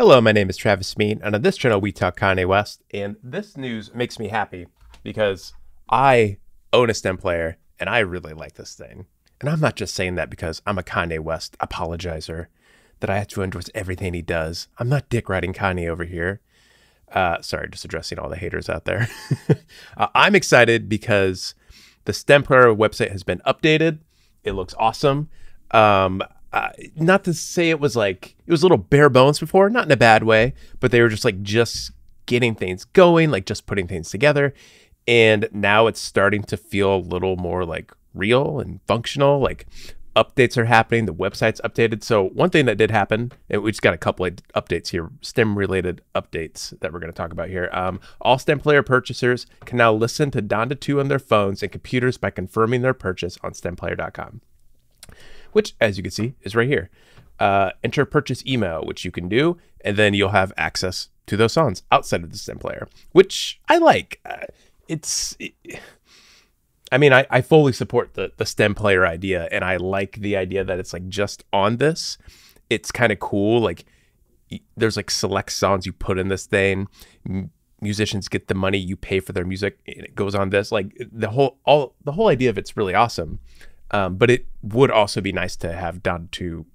Hello, my name is Travis Smean, and on this channel we talk Kanye West. And this news makes me happy because I own a stem player and I really like this thing. And I'm not just saying that because I'm a Kanye West apologizer, that I have to endorse everything he does. I'm not dick riding Kanye over here. Uh, sorry, just addressing all the haters out there. uh, I'm excited because the stem player website has been updated. It looks awesome. Um, uh, not to say it was like it was a little bare bones before, not in a bad way, but they were just like just getting things going, like just putting things together. And now it's starting to feel a little more like real and functional. Like updates are happening, the website's updated. So one thing that did happen, and we just got a couple of updates here, STEM related updates that we're going to talk about here. Um, all STEM player purchasers can now listen to Donda 2 on their phones and computers by confirming their purchase on STEMplayer.com which, as you can see, is right here. Uh, enter purchase email, which you can do, and then you'll have access to those songs outside of the stem player, which I like. Uh, it's, it, I mean, I, I fully support the the stem player idea, and I like the idea that it's like just on this. It's kind of cool. Like, there's like select songs you put in this thing. M- musicians get the money, you pay for their music, and it goes on this. Like the whole all the whole idea of it's really awesome. Um, but it would also be nice to have Donda 2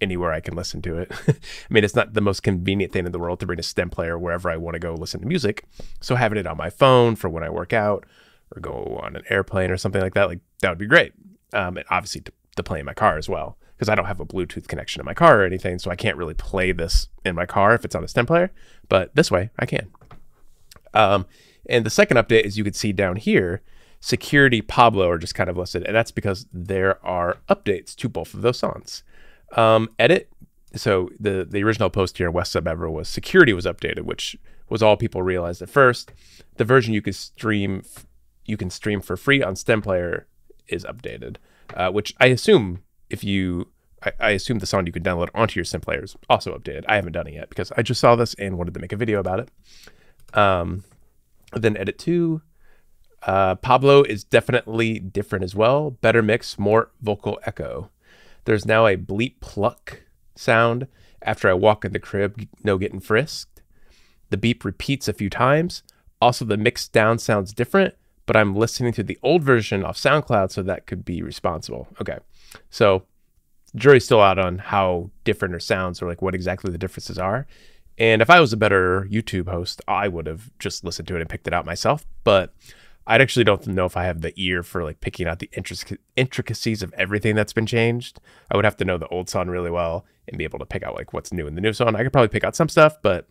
anywhere I can listen to it. I mean, it's not the most convenient thing in the world to bring a stem player wherever I want to go listen to music. So having it on my phone for when I work out or go on an airplane or something like that, like that would be great. Um, and obviously to, to play in my car as well, because I don't have a Bluetooth connection in my car or anything. So I can't really play this in my car if it's on a stem player, but this way I can. Um, and the second update, as you can see down here, Security Pablo are just kind of listed, and that's because there are updates to both of those songs. Um, edit. So the the original post here in West Sub Ever was security was updated, which was all people realized at first. The version you can stream you can stream for free on Stem Player is updated, uh, which I assume if you I, I, assume the song you can download onto your Stem Player is also updated. I haven't done it yet because I just saw this and wanted to make a video about it. Um, then edit two. Uh, Pablo is definitely different as well. Better mix, more vocal echo. There's now a bleep pluck sound after I walk in the crib, no getting frisked. The beep repeats a few times. Also, the mixed down sounds different, but I'm listening to the old version off SoundCloud, so that could be responsible. Okay. So, jury's still out on how different it sounds or like what exactly the differences are. And if I was a better YouTube host, I would have just listened to it and picked it out myself. But I actually don't know if I have the ear for like picking out the intricacies of everything that's been changed. I would have to know the old song really well and be able to pick out like what's new in the new song. I could probably pick out some stuff, but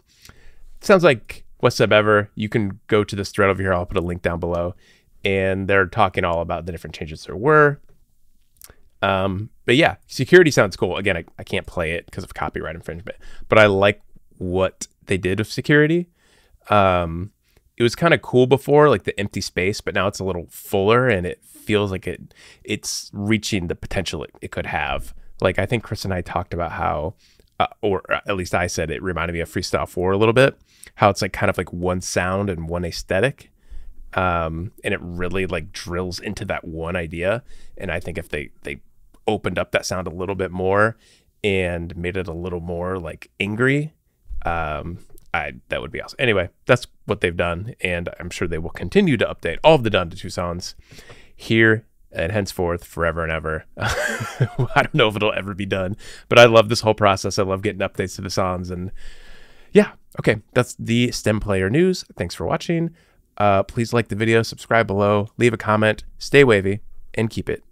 sounds like West Sub Ever. You can go to this thread over here. I'll put a link down below, and they're talking all about the different changes there were. Um, but yeah, security sounds cool. Again, I, I can't play it because of copyright infringement, but I like what they did with security. Um, it was kind of cool before, like the empty space, but now it's a little fuller and it feels like it it's reaching the potential it, it could have. Like I think Chris and I talked about how, uh, or at least I said it reminded me of Freestyle Four a little bit. How it's like kind of like one sound and one aesthetic, um, and it really like drills into that one idea. And I think if they they opened up that sound a little bit more and made it a little more like angry, um, I that would be awesome. Anyway, that's what they've done, and I'm sure they will continue to update all of the Donda 2 songs here and henceforth forever and ever. I don't know if it'll ever be done, but I love this whole process. I love getting updates to the songs, and yeah, okay, that's the STEM player news. Thanks for watching. Uh, please like the video, subscribe below, leave a comment, stay wavy, and keep it